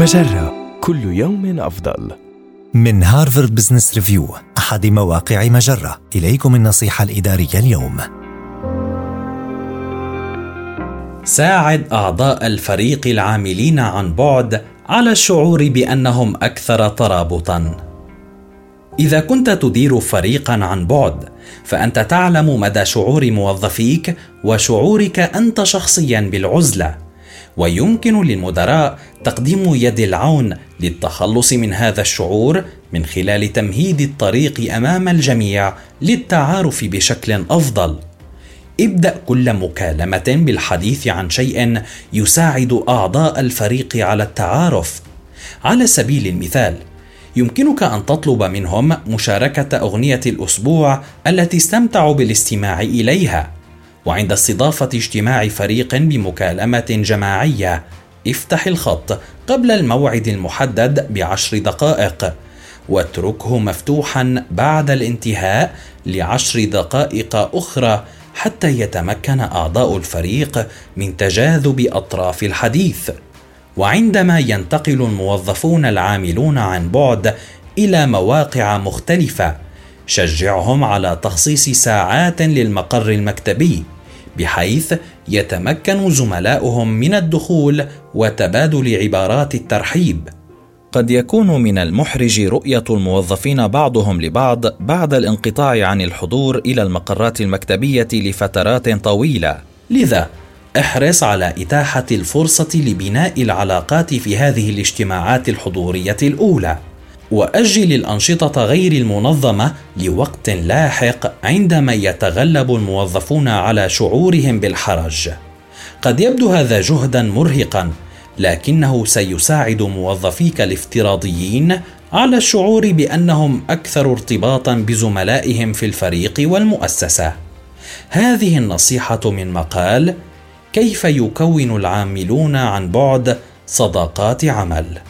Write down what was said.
مجرة كل يوم أفضل. من Harvard Business Review أحد مواقع مجرة إليكم النصيحة الإدارية اليوم ساعد أعضاء الفريق العاملين عن بعد على الشعور بأنهم أكثر ترابطاً. إذا كنت تدير فريقا عن بعد، فأنت تعلم مدى شعور موظفيك وشعورك أنت شخصيا بالعزلة. ويمكن للمدراء تقديم يد العون للتخلص من هذا الشعور من خلال تمهيد الطريق أمام الجميع للتعارف بشكل أفضل. ابدأ كل مكالمة بالحديث عن شيء يساعد أعضاء الفريق على التعارف. على سبيل المثال يمكنك أن تطلب منهم مشاركة أغنية الأسبوع التي استمتعوا بالاستماع إليها. وعند استضافة اجتماع فريق بمكالمة جماعية افتح الخط قبل الموعد المحدد بعشر دقائق واتركه مفتوحا بعد الانتهاء لعشر دقائق أخرى حتى يتمكن أعضاء الفريق من تجاذب أطراف الحديث. وعندما ينتقل الموظفون العاملون عن بعد إلى مواقع مختلفة شجعهم على تخصيص ساعات للمقر المكتبي. بحيث يتمكن زملاؤهم من الدخول وتبادل عبارات الترحيب. قد يكون من المحرج رؤية الموظفين بعضهم لبعض بعد الانقطاع عن الحضور إلى المقرات المكتبية لفترات طويلة. لذا احرص على إتاحة الفرصة لبناء العلاقات في هذه الاجتماعات الحضورية الأولى. وأجل الأنشطة غير المنظمة لوقت لاحق عندما يتغلب الموظفون على شعورهم بالحرج. قد يبدو هذا جهدا مرهقا لكنه سيساعد موظفيك الافتراضيين على الشعور بأنهم أكثر ارتباطا بزملائهم في الفريق والمؤسسة. هذه النصيحة من مقال كيف يكون العاملون عن بعد صداقات عمل؟